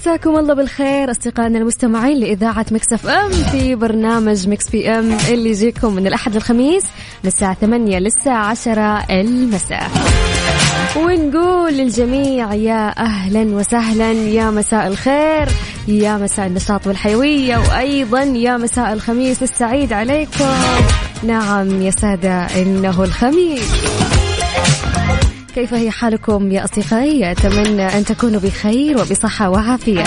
ومساكم الله بالخير أصدقائنا المستمعين لإذاعة Mix FM في برنامج Mix PM اللي يجيكم من الأحد للخميس من الساعة 8 للساعة 10 المساء. ونقول للجميع يا أهلا وسهلا يا مساء الخير يا مساء النشاط والحيوية وأيضا يا مساء الخميس السعيد عليكم. نعم يا سادة إنه الخميس. كيف هي حالكم يا أصدقائي؟ أتمنى أن تكونوا بخير وبصحة وعافية.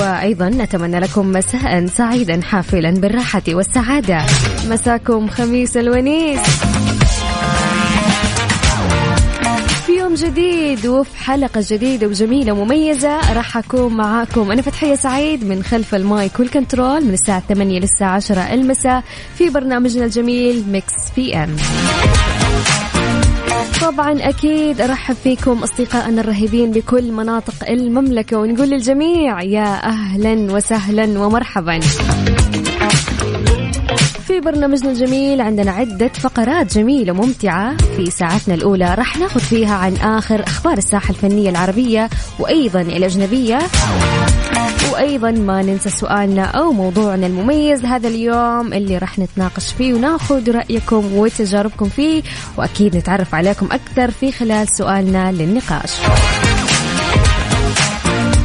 وأيضا نتمنى لكم مساء سعيدا حافلا بالراحة والسعادة. مساكم خميس الونيس. في يوم جديد وفي حلقة جديدة وجميلة ومميزة راح أكون معاكم. أنا فتحية سعيد من خلف ال mic وال control من الساعة 8 للساعة 10 المساء في برنامجنا الجميل Mix PM. طبعا أكيد أرحب فيكم أصدقائنا الرهيبين بكل مناطق المملكة ونقول للجميع يا أهلا وسهلا ومرحبا. في برنامجنا الجميل عندنا عدة فقرات جميلة ممتعة في ساعتنا الأولى. راح ناخذ فيها عن آخر أخبار الساحة الفنية العربية وأيضا الأجنبية. وأيضا ما ننسى سؤالنا أو موضوعنا المميز لهذا اليوم اللي راح نتناقش فيه وناخذ رأيكم وتجاربكم فيه وأكيد نتعرف عليكم أكثر في خلال سؤالنا للنقاش.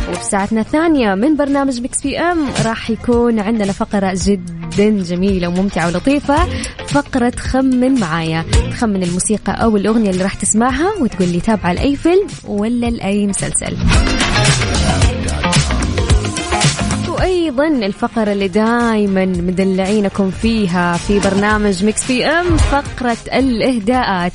وفي ساعتنا الثانية من برنامج Mix PM راح يكون عندنا فقرة جدا جميلة وممتعة ولطيفة فقرة خمن معايا. تخمن الموسيقى أو الأغنية اللي راح تسمعها وتقول لي تابعة لأي فيلم ولا لأي مسلسل. وأيضا الفقرة اللي دائما مدلعينكم فيها في برنامج Mix PM فقرة الإهداءات.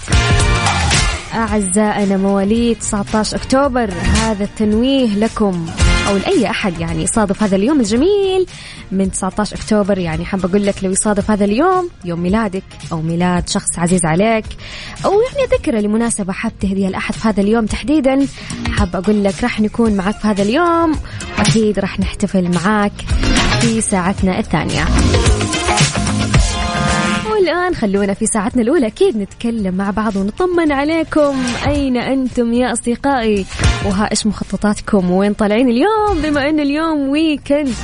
أعزائنا مواليد 19 أكتوبر هذا التنويه لكم أو لأي أحد يعني يصادف هذا اليوم الجميل من 19 أكتوبر. يعني حابه أقول لك لو يصادف هذا اليوم يوم ميلادك أو ميلاد شخص عزيز عليك أو يعني ذكرى لمناسبة حاب تهديها لأحد في هذا اليوم تحديدا حابه أقول لك راح نكون معك في هذا اليوم. واكيد راح نحتفل معاك في ساعتنا الثانية. والآن خلونا في ساعتنا الأولى. أكيد نتكلم مع بعض ونطمن عليكم. أين أنتم يا أصدقائي؟ وها إيش مخططاتكم؟ وين طالعين اليوم؟ بما أن اليوم ويكند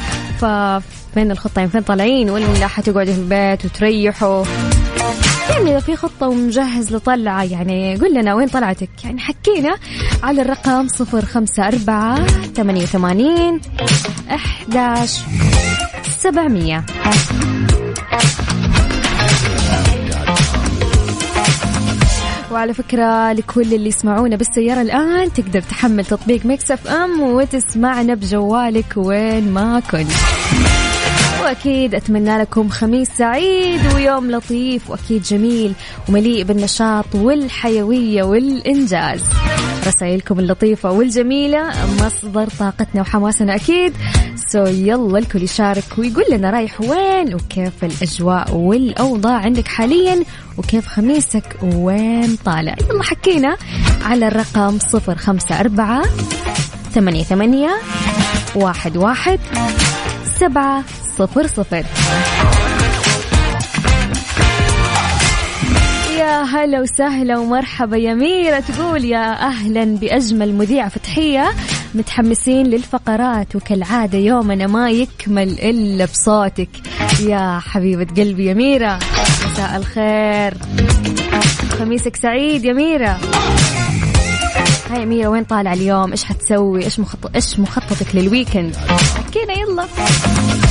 فين الخطة؟ يعني فين طالعين؟ ولا حتقعدوا في البيت وتريحوا. يعني إذا في خطة ومجهز لطلعة. يعني قول لنا وين طلعتك؟ يعني حكينا على الرقم صفر خمسة أربعة ثمانية وثمانين أحداش سبعمية. وعلى فكرة لكل اللي يسمعونا بالسيارة الآن تقدر تحمل تطبيق Mix FM وتسمعنا بجوالك وين ما كنت. وأكيد أتمنى لكم خميس سعيد ويوم لطيف وأكيد جميل ومليء بالنشاط والحيوية والإنجاز. رسائلكم اللطيفة والجميلة مصدر طاقتنا وحماسنا أكيد. سو يلا الكل يشارك ويقول لنا رايح وين وكيف الأجواء والأوضاع عندك حاليا وكيف خميسك وين طالع. يلا حكينا على الرقم صفر خمسة أربعة ثمانية ثمانية واحد واحد سبعة صفر صفر. يا هلا وسهلا ومرحبا. يا ميرة تقول يا أهلا بأجمل مذيعة فتحية. متحمسين للفقرات وكالعادة يومنا ما يكمل إلا بصوتك. يا حبيبة قلبي يا ميرة مساء الخير. خميسك سعيد يا ميرة hi ميرا وين طالعة اليوم؟ إيش حتسوي؟ إيش مخطط إيش مخططك لل weekend حكينا يلا.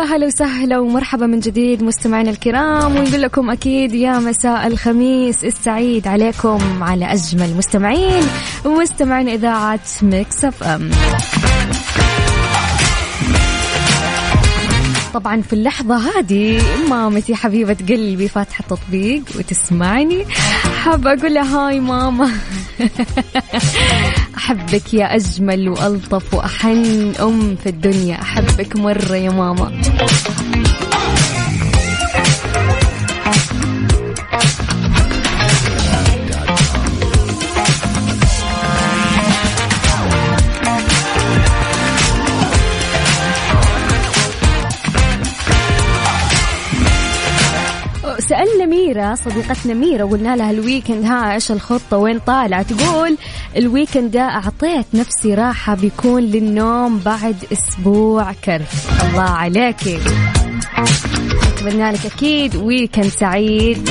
يا هلا وسهلا ومرحبا من جديد مستمعينا الكرام ونقول لكم أكيد يا مساء الخميس السعيد عليكم على أجمل مستمعين ومستمعين إذاعة Mix FM. طبعا في اللحظة هذه مامتي حبيبة قلبي فاتحة التطبيق وتسمعني. حابة أقول لها hi ماما. أحبك يا أجمل وألطف وأحن أم في الدنيا. أحبك مرة يا ماما. سألنا ميرا صديقتنا ميرا قلنا لها ال weekend ها إيش الخطة وين طالعة؟ تقول ال weekend ده أعطيت نفسي راحة بيكون للنوم بعد أسبوع كرف. الله عليكي. أتمنى لك أكيد weekend سعيد.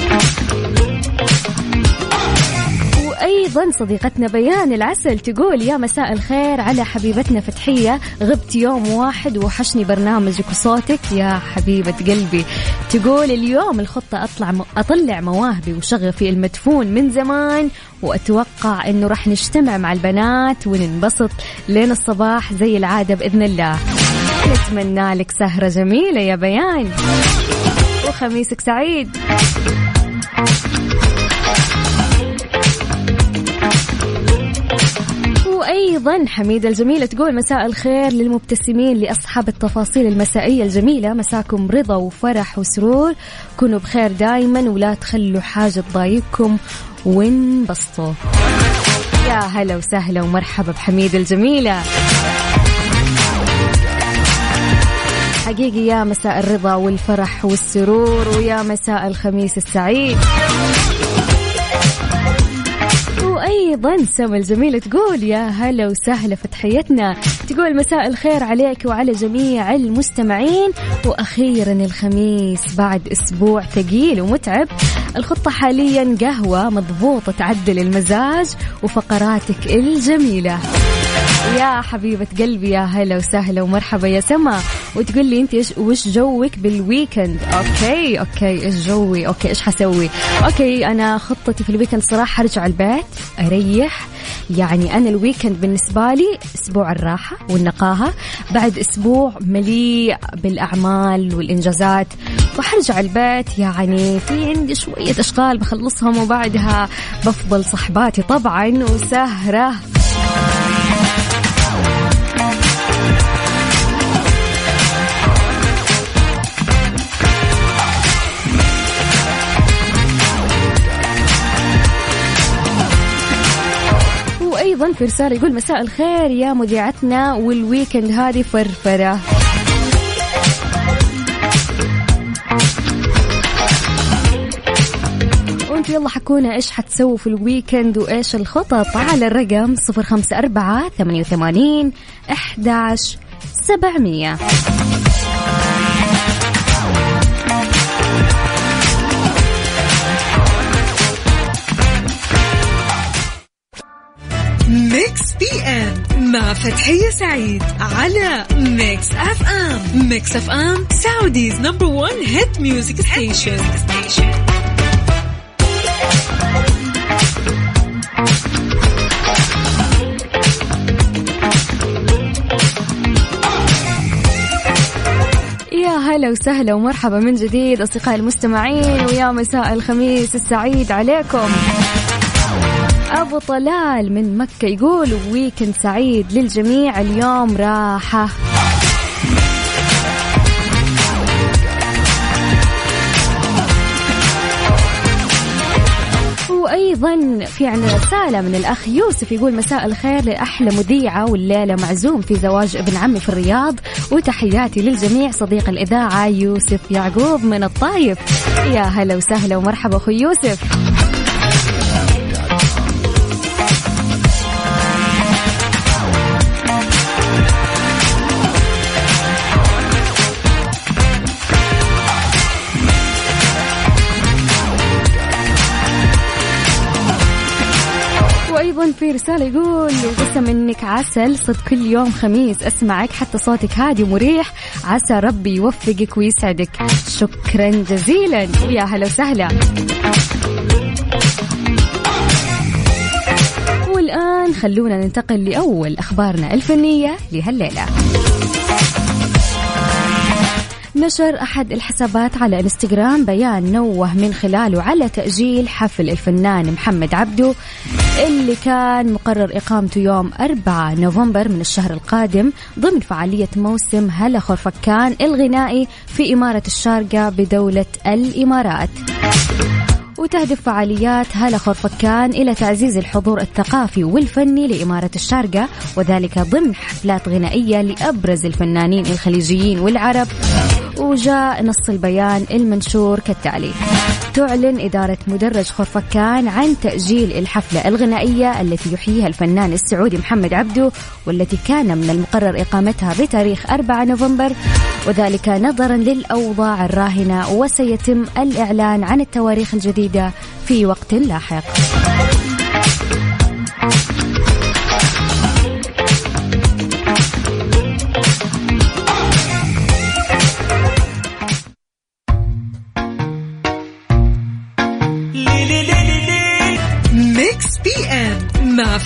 وأيضا صديقتنا بيان العسل تقول يا مساء الخير على حبيبتنا فتحية غبت يوم واحد وحشني برنامجك وصوتك يا حبيبة قلبي. تقول اليوم الخطة أطلع أطلع مواهبي وشغفي المدفون من زمان وأتوقع إنه راح نجتمع مع البنات وننبسط لين الصباح زي العادة بإذن الله. نتمنى لك سهرة جميلة يا بيان. وخميسك سعيد. وأيضا حميدة الجميلة تقول مساء الخير للمبتسمين لأصحاب التفاصيل المسائية الجميلة. مساكم رضا وفرح وسرور. كونوا بخير دائما ولا تخلوا حاجة تضايقكم. وانبسطوا. يا هلا وسهلا ومرحبا بحميدة الجميلة. حقيقي يا مساء الرضا والفرح والسرور ويا مساء الخميس السعيد. وأيضا سما الجميله تقول يا هلا وسهلا فتحيتنا. تقول مساء الخير عليك وعلى جميع المستمعين. وأخيرا الخميس بعد أسبوع ثقيل ومتعب. الخطة حاليا قهوة مضبوطة تعدل المزاج وفقراتك الجميلة. يا حبيبة قلبي يا هلا وسهلا ومرحبا يا سما. وتقول لي أنت إيش وش جوك بال weekend okay okay إيش جوي؟ okay إيش حسوي؟ okay أنا خطتي في ال weekend صراحة أرجع البيت. يعني أنا ال weekend بالنسبة لي أسبوع الراحة والنقاهة. بعد أسبوع مليء بالأعمال والإنجازات. وحرجع البيت يعني في عندي شوية أشغال بخلصهم وبعدها بفضل صحباتي طبعا. وسهرة أيضا في رسالة يقول مساء الخير يا مذيعتنا وال weekend هذه فرفرة. وأنتم يلا حكونا إيش حتسووا في ال weekend وإيش الخطط على الرقم 054 88 11 700 Mix PM مع فتحية سعيد على Mix FM. Mix FM Saudi's number one hit music station يا هلا وسهلا ومرحبا من جديد أصدقائي المستمعين ويا مساء الخميس السعيد عليكم. أبو طلال من مكة يقول ويكند سعيد للجميع اليوم راحة. وأيضا في عندنا رسالة من الأخ يوسف يقول مساء الخير لأحلى مذيعة والليلة معزوم في زواج ابن عمي في الرياض. وتحياتي للجميع صديق الإذاعة يوسف يعقوب من الطايف. يا هلا وسهلا ومرحبا أخوي يوسف. أظن في رسالة يقول وقسم إنك عسل صد كل يوم خميس أسمعك حتى صوتك هادي ومريح عسى ربي يوفقك ويسعدك. شكرا جزيلا. يا هلا وسهلا. والآن خلونا ننتقل لأول أخبارنا الفنية لهالليلة. نشر أحد الحسابات على انستغرام بيان نوه من خلاله على تأجيل حفل الفنان محمد عبدو اللي كان مقرر إقامته يوم 4 نوفمبر من الشهر القادم ضمن فعالية موسم هلا خرفكان الغنائي في إمارة الشارقة بدولة الإمارات. وتهدف فعاليات هلا خرفكان إلى تعزيز الحضور الثقافي والفني لإمارة الشارقة وذلك ضمن حفلات غنائية لأبرز الفنانين الخليجيين والعرب. وجاء نص البيان المنشور كالتالي تعلن إدارة مدرج خرفكان عن تأجيل الحفلة الغنائية التي يحييها الفنان السعودي محمد عبدو والتي كان من المقرر إقامتها بتاريخ 4 نوفمبر وذلك نظرا للأوضاع الراهنة وسيتم الإعلان عن التواريخ الجديدة في وقت لاحق.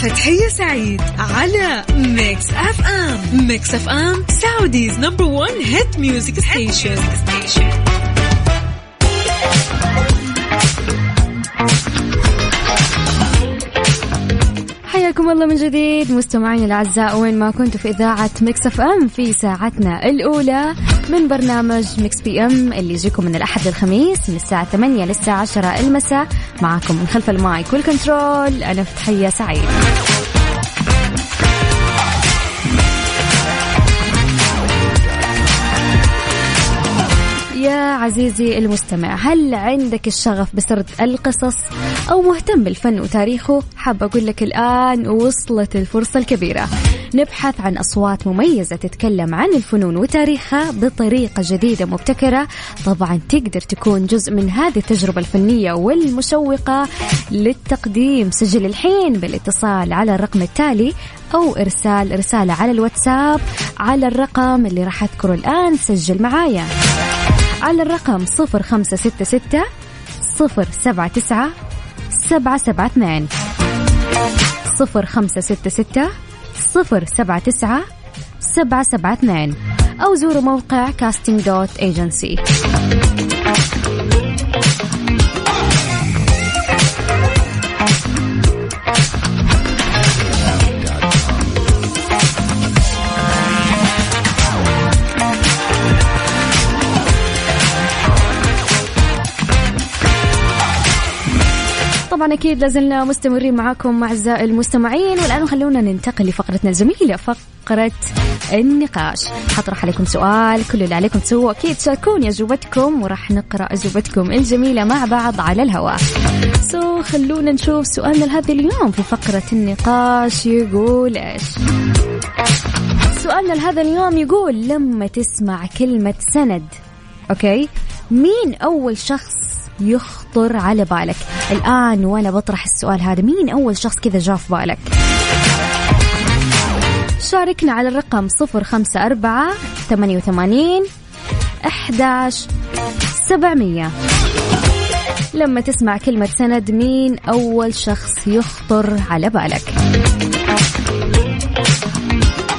فتحية سعيد على Mix FM Mix FM Saudi's number 1 hit music station حياكم الله من جديد مستمعينا الأعزاء وين ما كنتوا في إذاعة Mix FM في ساعتنا الأولى. من برنامج Mix PM اللي يجيكم من الأحد للخميس من الساعة 8 للساعة 10 المساء. معاكم من خلف المايك والكنترول أنا فتحية سعيد. يا عزيزي المستمع هل عندك الشغف بسرد القصص أو مهتم بالفن وتاريخه؟ حاب أقول لك الآن وصلت الفرصة الكبيرة. نبحث عن أصوات مميزة تتكلم عن الفنون وتاريخها بطريقة جديدة مبتكرة. طبعا تقدر تكون جزء من هذه التجربة الفنية والمشوقة للتقديم. سجل الحين بالاتصال على الرقم التالي أو إرسال رسالة على الواتساب على الرقم اللي راح أذكره الآن. سجل معايا. على الرقم صفر خمسة ستة ستة صفر سبعة تسعة سبعة سبعة اثنين. طبعا أكيد لازلنا مستمرين معاكم أعزائي المستمعين والآن خلونا ننتقل لفقرتنا الجميله فقرة النقاش. حطرح عليكم سؤال كل اللي عليكم تسووه أكيد تشاركوني اجوبتكم وراح نقرأ اجوبتكم الجميلة مع بعض على الهواء. سو خلونا نشوف سؤالنا لهذا اليوم في فقرة النقاش يقول إيش؟ سؤالنا لهذا اليوم يقول لما تسمع كلمة سند أوكي؟ مين أول شخص يخطر على بالك. الآن وأنا بطرح السؤال هذا مين أول شخص كذا جاء في بالك؟ شاركنا على الرقم صفر خمسة أربعة ثمانية وثمانين أحداش سبعمية. لما تسمع كلمة سند مين أول شخص يخطر على بالك؟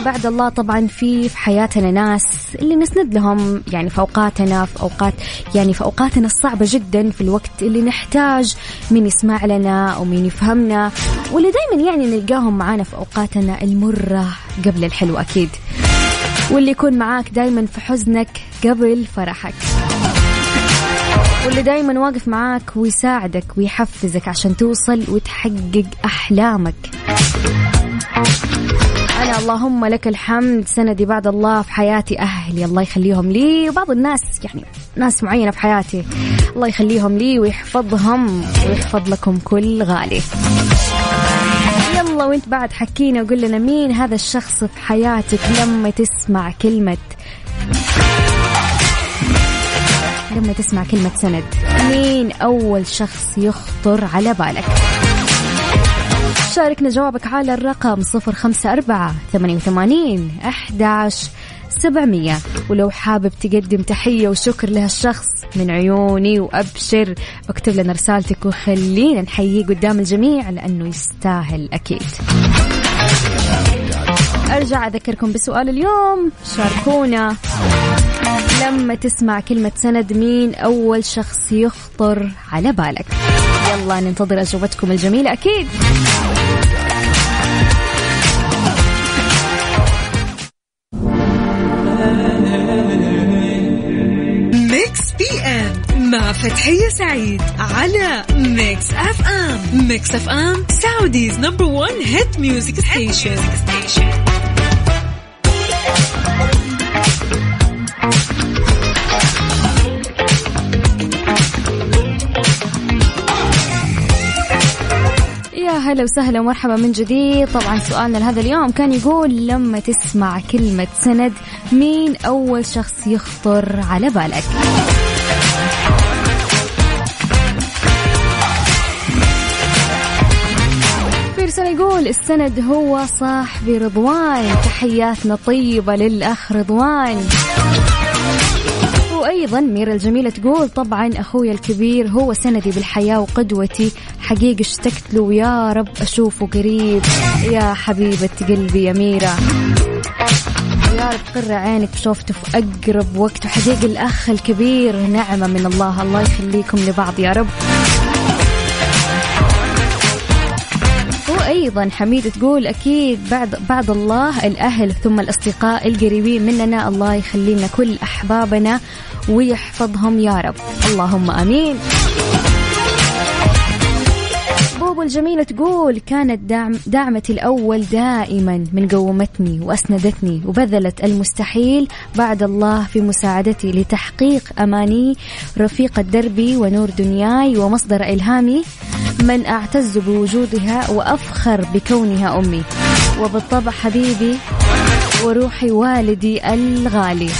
بعد الله طبعا في في حياتنا ناس اللي نسند لهم يعني في اوقاتنا في أوقات يعني في أوقاتنا الصعبة جدا في الوقت اللي نحتاج مين يسمع لنا أو مين يفهمنا واللي دائما يعني نلقاهم معانا في أوقاتنا المرة قبل الحلو أكيد. واللي يكون معاك دائما في حزنك قبل فرحك. واللي دايما واقف معاك ويساعدك ويحفزك عشان توصل وتحقق أحلامك. أنا اللهم لك الحمد. سندي بعد الله في حياتي أهلي. الله يخليهم لي وبعض الناس يعني ناس معينة في حياتي. الله يخليهم لي ويحفظهم ويحفظ لكم كل غالي. يلا وانت بعد حكينا وقول لنا مين هذا الشخص في حياتك لما تسمع كلمة لما تسمع كلمة سند. مين أول شخص يخطر على بالك؟ شاركنا جوابك على الرقم صفر خمسة أربعة ثمانية وثمانين أحداش سبعمية. ولو حابب تقدم تحية وشكر لهالشخص من عيوني وأبشر اكتب لنا رسالتك وخلينا نحييه قدام الجميع لأنه يستاهل أكيد. أرجع أذكركم بسؤال اليوم. شاركونا. لما تسمع كلمة سند مين أول شخص يخطر على بالك؟ يلا ننتظر أجوبتكم الجميلة أكيد. سعيد على Mix FM Mix FM Saudi's number 1 hit music station يا هلا وسهلا ومرحبا من جديد. طبعا سؤالنا لهذا اليوم كان يقول لما تسمع كلمة سند مين أول شخص يخطر على بالك؟ فيرسون يقول السند هو صاحبي رضوان. تحياتنا طيبة للأخ رضوان. وأيضا ميرا الجميلة تقول طبعا أخوي الكبير هو سندي بالحياة وقدوتي. حقيقه اشتقت له ويا رب أشوفه قريب. يا حبيبة قلبي يا ميرا. يا رب قر عينك بشوفته في أقرب وقت. وحقيقه الأخ الكبير نعمة من الله. الله يخليكم لبعض يا رب. وأيضا حميده تقول أكيد بعد بعد الله الأهل ثم الأصدقاء القريبين مننا الله يخلي لنا كل أحبابنا ويحفظهم يا رب. اللهم آمين. بوبو الجميلة تقول كانت دعم دعمتي الأول دائما من قومتني وأسندتني وبذلت المستحيل بعد الله في مساعدتي لتحقيق أماني رفيقة دربي ونور دنياي ومصدر إلهامي من أعتز بوجودها وأفخر بكونها أمي. وبالطبع حبيبي وروحي والدي الغالي.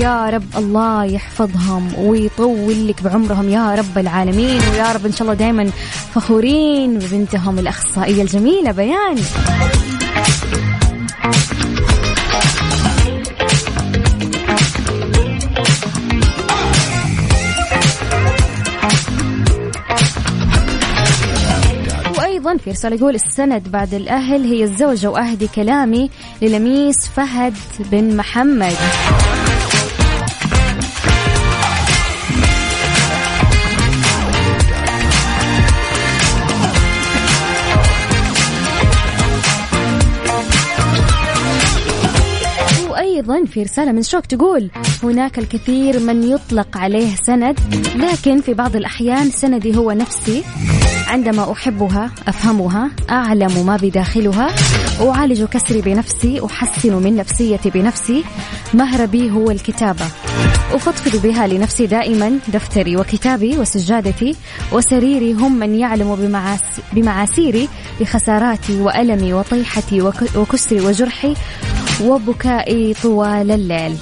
يا رب الله يحفظهم ويطول لك بعمرهم يا رب العالمين. ويا رب إن شاء الله دائما فخورين ببنتهم الأخصائية الجميلة بيان. في رسالة يقول السند بعد الأهل هي الزوجة وأهدي كلامي للميس فهد بن محمد. وأيضا في رسالة من شوك تقول هناك الكثير من يطلق عليه سند لكن في بعض الأحيان سندي هو نفسي. عندما أحبها أفهمها أعلم ما بداخلها أعالج كسري بنفسي أحسن من نفسيتي بنفسي مهربي هو الكتابة. أفضفض بها لنفسي دائما دفتري وكتابي وسجادتي وسريري هم من يعلم بمعاس بمعاسيري بخساراتي وألمي وطيحتي وك- وكسري وجرحي وبكائي طوال الليل.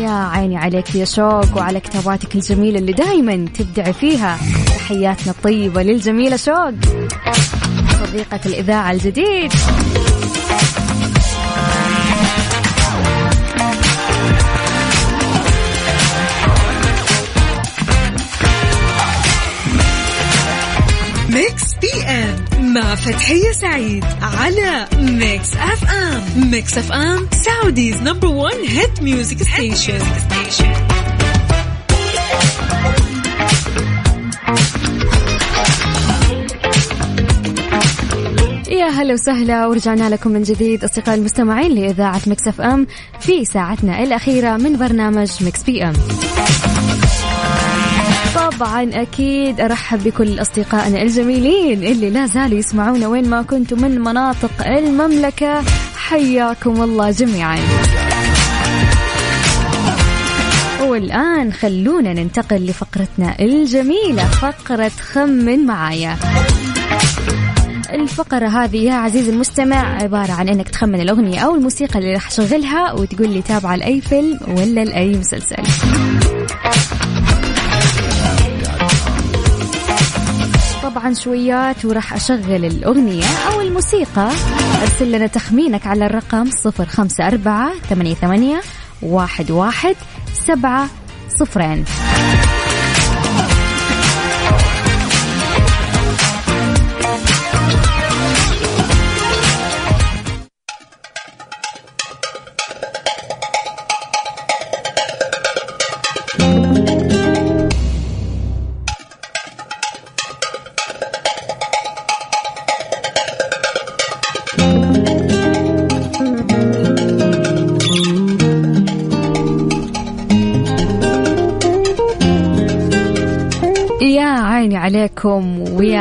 يا عيني عليك يا شوق وعلى كتاباتك الجميلة اللي دايما تبدع فيها. تحياتنا الطيبة للجميلة شوق. صديقة الإذاعة الجديد. مع فتحية سعيد على Mix FM Mix FM Saudi's number 1 hit music station يا هلا وسهلا ورجعنا لكم من جديد أصدقائي المستمعين لإذاعة Mix FM في ساعتنا الأخيرة من برنامج Mix PM طبعا أكيد أرحب بكل أصدقائنا الجميلين اللي لا زالوا يسمعونا وين ما كنتم من مناطق المملكة. حياكم الله جميعا. والآن خلونا ننتقل لفقرتنا الجميلة فقرة خمن معايا. الفقرة هذه يا عزيزي المستمع عبارة عن إنك تخمن الأغنية أو الموسيقى اللي راح اشغلها وتقول لي تابعة لأي فيلم ولا لأي مسلسل. طبعا شويات وراح أشغل الأغنية أو الموسيقى. أرسل لنا تخمينك على الرقم صفر خمسة أربعة ثمانية ثمانية واحد واحد سبعة صفرين.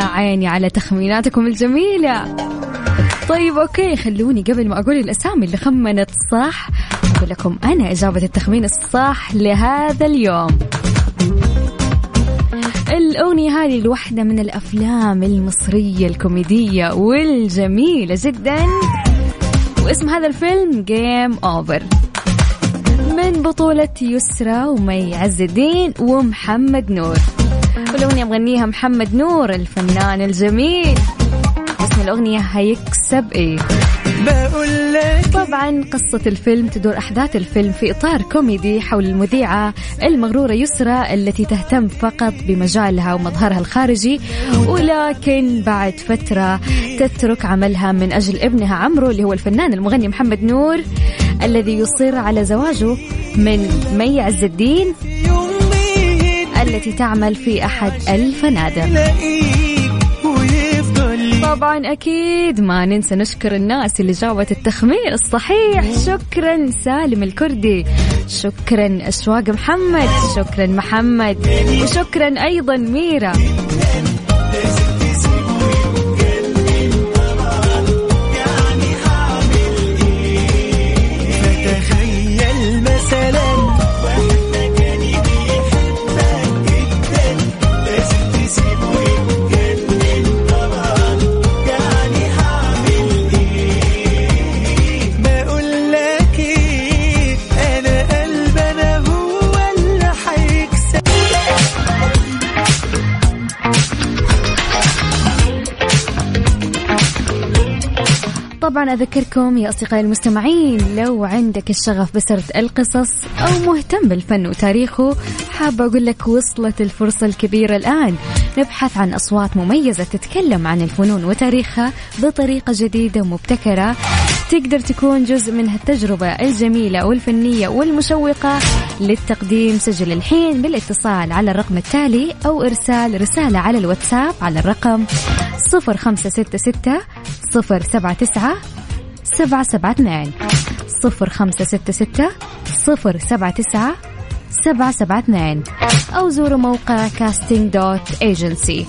عيني على تخميناتكم الجميلة. طيب okay خلوني قبل ما أقول الأسامي اللي خمنت صح أقول لكم أنا إجابة التخمين الصح لهذا اليوم. الأغنية هذه الوحدة من الأفلام المصرية الكوميدية والجميلة جدا. واسم هذا الفيلم Game Over من بطولة يسرى ومي عز الدين ومحمد نور. والأغنية مغنيها محمد نور الفنان الجميل. اسم الأغنية هيكسب إيه؟ بقول لك طبعا قصة الفيلم تدور أحداث الفيلم في إطار كوميدي حول المذيعة المغرورة يسرى التي تهتم فقط بمجالها ومظهرها الخارجي ولكن بعد فترة تترك عملها من أجل ابنها عمرو اللي هو الفنان المغني محمد نور الذي يصر على زواجه من مي عز الدين. التي تعمل في أحد الفنادق. طبعا أكيد ما ننسى نشكر الناس اللي جاوبت التخمين الصحيح. شكرا سالم الكردي. شكرا أشواق محمد. شكرا محمد. وشكرا أيضا ميرا. طبعا أذكركم يا أصدقائي المستمعين لو عندك الشغف بسرد القصص أو مهتم بالفن وتاريخه حابة أقول لك وصلت الفرصة الكبيرة الآن. نبحث عن أصوات مميزة تتكلم عن الفنون وتاريخها بطريقة جديدة ومبتكرة تقدر تكون جزء من هالتجربة الجميلة والفنية والمشوقة للتقديم سجل الحين بالاتصال على الرقم التالي أو إرسال رسالة على الواتساب على الرقم 0566 صفر سبعة سبعة اثنين. صفر خمسة ستة ستة صفر سبعة تسعة سبعة سبعة اثنين. أو زوروا موقع casting dot agency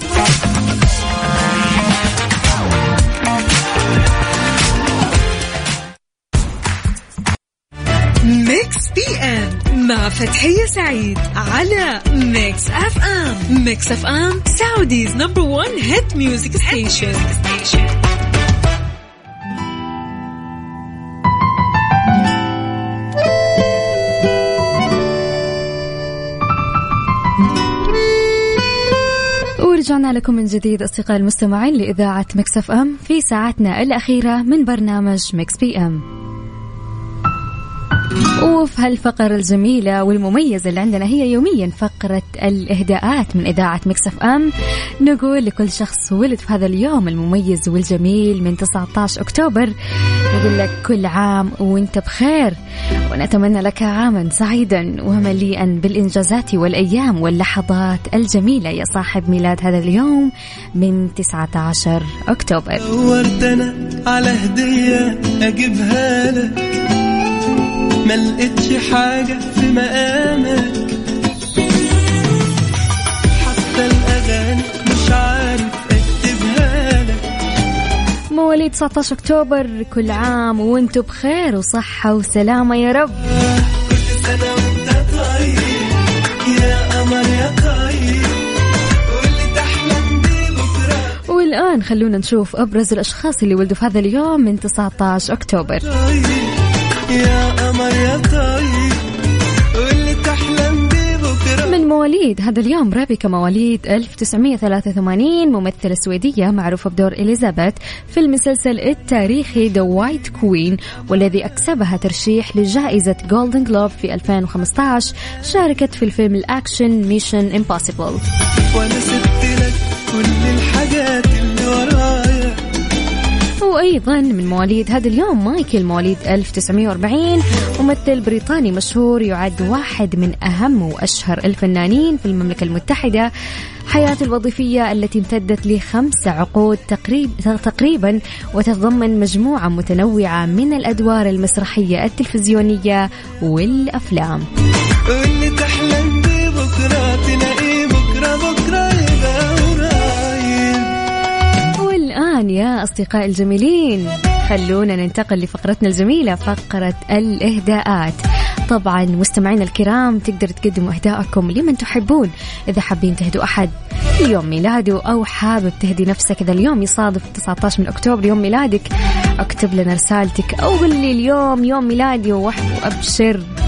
Mix PM مع فتحية سعيد على Mix FM Mix FM Saudi's number one hit music station ورجعنا لكم من جديد أصدقائي المستمعين لإذاعة Mix FM في ساعتنا الأخيرة من برنامج Mix PM. وفي هالفقرة الجميلة والمميزة اللي عندنا هي يوميا فقرة الإهداءات من إذاعة Mix FM نقول لكل شخص ولد في هذا اليوم المميز والجميل من 19 أكتوبر نقول لك كل عام وانت بخير. ونتمنى لك عاما سعيدا ومليئا بالإنجازات والأيام واللحظات الجميلة يا صاحب ميلاد هذا اليوم من 19 أكتوبر. دورت على هدية أجيبها لك. ما لقيتش حاجة في مقامك. حتى الأغاني مش عارف أكتبها لك. مواليد 19 أكتوبر كل عام وأنتم بخير وصحة وسلامة يا رب. كل سنة وانت طيب يا قمر يا طيب والآن خلونا نشوف أبرز الأشخاص اللي ولدوا في هذا اليوم من 19 أكتوبر. من مواليد هذا اليوم ريبيكا مواليد 1983 ممثلة سويدية معروفة بدور إليزابيث في المسلسل التاريخي The White Queen والذي أكسبها ترشيح لجائزة Golden Globe في 2015 شاركت في الفيلم الأكشن Mission Impossible وأنا سبت لك كل الحاجات وأيضا من مواليد هذا اليوم مايكل مواليد 1940 ممثل بريطاني مشهور يعد واحد من أهم وأشهر الفنانين في المملكة المتحدة. حياته الوظيفية التي امتدت لخمس عقود تقريب تقريبا وتتضمن مجموعة متنوعة من الأدوار المسرحية التلفزيونية والأفلام. واللي تحلم بيه والآن يا أصدقائي الجميلين خلونا ننتقل لفقرتنا الجميلة فقرة الإهداءات. طبعا مستمعينا الكرام تقدر تقدموا إهداءكم لمن تحبون. إذا حابين تهدوا أحد يوم ميلاده أو حابب تهدي نفسك إذا اليوم يصادف 19 من أكتوبر يوم ميلادك اكتب لنا رسالتك أو قل لي اليوم يوم ميلادي بحب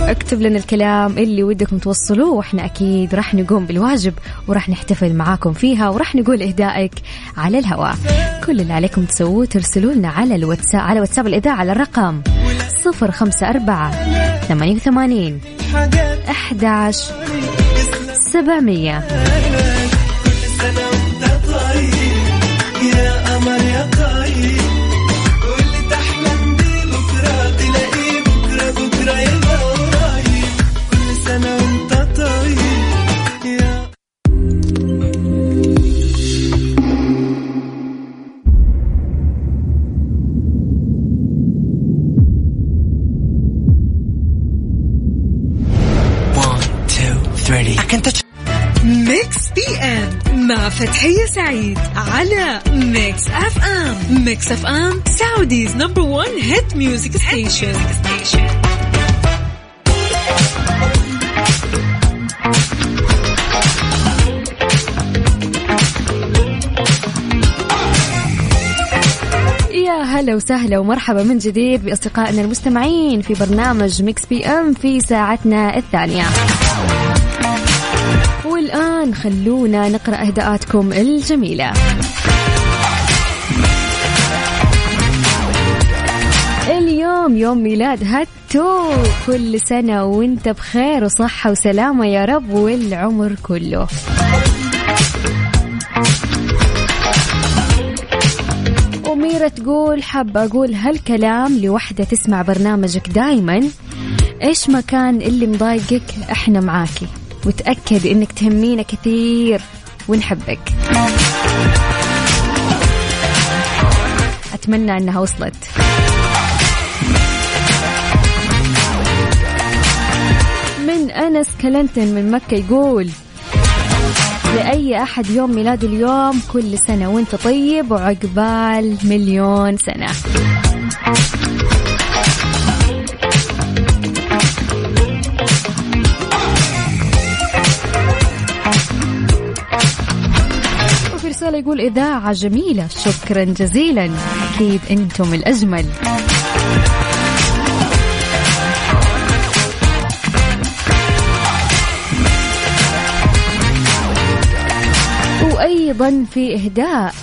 اكتب لنا الكلام اللي ودكم توصلوه وإحنا أكيد راح نقوم بالواجب وراح نحتفل معاكم فيها وراح نقول إهدائك على الهواء كل اللي عليكم تسووه ترسلوا لنا على الواتساب على واتساب الإذاعة على الرقم 054 88 حاجات 11 700 سعيد على Mix FM Mix FM Saudi's number 1 hit music station هلا وسهلا ومرحبا من جديد بأصدقائنا المستمعين في برنامج Mix PM في ساعتنا الثانية. والان خلونا نقرأ أهداءاتكم الجميلة. اليوم يوم ميلاد هاتو. كل سنة وانت بخير وصحة وسلامة يا رب والعمر كله. وميرة تقول حابة أقول هالكلام لوحدة تسمع برنامجك دايما. إيش ما كان اللي مضايقك؟ إحنا معاكي. وتأكد إنك تهمينا كثير ونحبك. أتمنى أنها وصلت. من أنس كلنتن من مكة يقول لأي أحد يوم ميلاده اليوم كل سنة وأنت طيب وعقبال مليون سنة. رسالة يقول إذاعة جميلة. شكرا جزيلا. أكيد أنتم الأجمل. وأيضا في إهداء.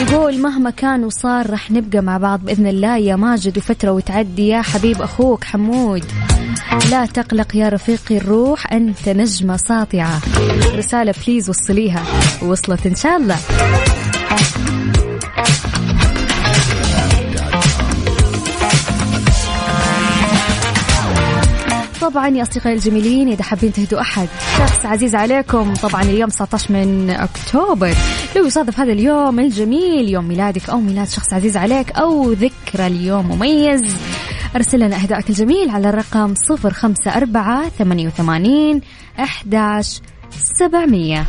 يقول مهما كان وصار رح نبقى مع بعض بإذن الله. يا ماجد وفترة وتعدي. يا حبيب أخوك حمود. لا تقلق يا رفيقي الروح أنت نجمة ساطعة. رسالة بليز وصليها. وصلت إن شاء الله. طبعا يا أصدقائي الجميلين إذا حابين تهدوا أحد. شخص عزيز عليكم. طبعا اليوم 19 من أكتوبر. لو يصادف هذا اليوم الجميل يوم ميلادك أو ميلاد شخص عزيز عليك أو ذكرى اليوم مميز أرسل لنا اهدائك الجميل على الرقم 054 88 11 700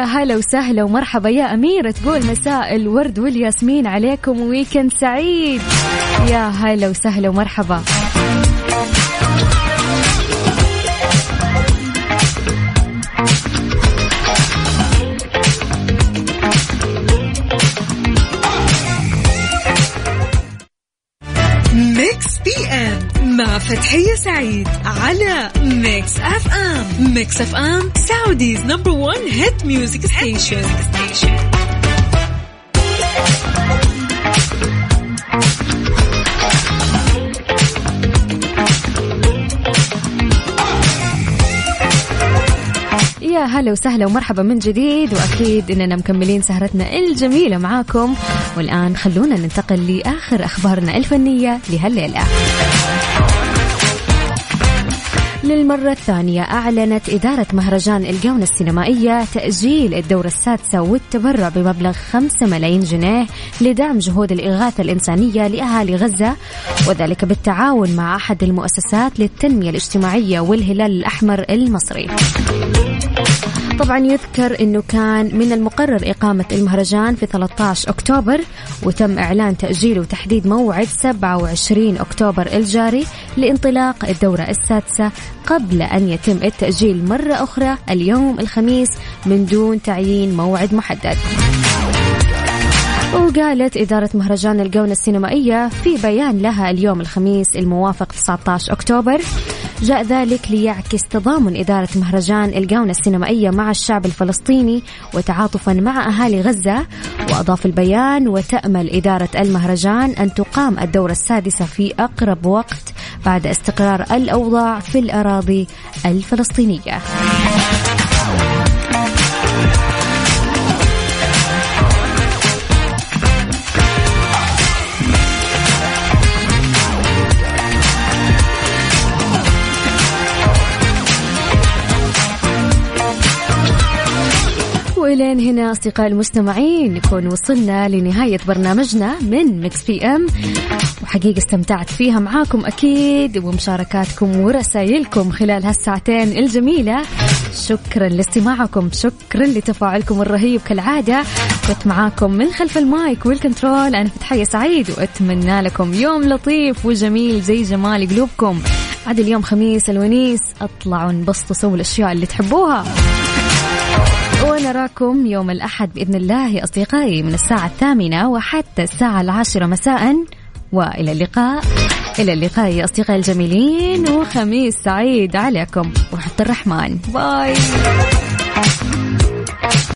يا هلا وسهلا ومرحبا يا أميرة. تقول مساء الورد والياسمين عليكم. ويكند سعيد. يا هلا وسهلا ومرحبا. مع فتحية سعيد على Mix FM Mix FM Saudi's number 1 hit music station يا هلا وسهلا ومرحبا من جديد وأكيد إننا مكملين سهرتنا الجميلة معاكم. والآن خلونا ننتقل لآخر أخبارنا الفنية لهالليلة. للمرة الثانية أعلنت إدارة مهرجان الجونة السينمائية تأجيل الدورة السادسة والتبرع بمبلغ 5 ملايين جنيه لدعم جهود الإغاثة الإنسانية لأهالي غزة وذلك بالتعاون مع أحد المؤسسات للتنمية الاجتماعية والهلال الأحمر المصري. طبعا يذكر إنه كان من المقرر إقامة المهرجان في 13 أكتوبر وتم إعلان تاجيله وتحديد موعد 27 أكتوبر الجاري لانطلاق الدورة السادسة قبل أن يتم التأجيل مرة أخرى اليوم الخميس من دون تعيين موعد محدد. وقالت إدارة مهرجان الجونة السينمائية في بيان لها اليوم الخميس الموافق 19 أكتوبر جاء ذلك ليعكس تضامن إدارة مهرجان الجونة السينمائية مع الشعب الفلسطيني وتعاطفا مع أهالي غزة وأضاف البيان وتأمل إدارة المهرجان أن تقام الدورة السادسة في أقرب وقت بعد استقرار الأوضاع في الأراضي الفلسطينية. ولين هنا أصدقاء المستمعين نكون وصلنا لنهاية برنامجنا من Mix PM وحقيقة استمتعت فيها معاكم أكيد ومشاركاتكم ورسائلكم خلال هالساعتين الجميلة. شكرا لاستماعكم شكرا لتفاعلكم الرهيب. كالعادة كنت معاكم من خلف ال mic وال control. أنا فتحية سعيد وأتمنى لكم يوم لطيف وجميل زي جمال قلوبكم. عاد اليوم خميس الونيس أطلعوا انبسطوا سووا الأشياء اللي تحبوها. ونراكم يوم الأحد بإذن الله يا أصدقائي من الساعة الثامنة وحتى الساعة العاشرة مساء وإلى اللقاء. إلى اللقاء يا أصدقائي الجميلين وخميس سعيد عليكم. وحتى الرحمن. باي.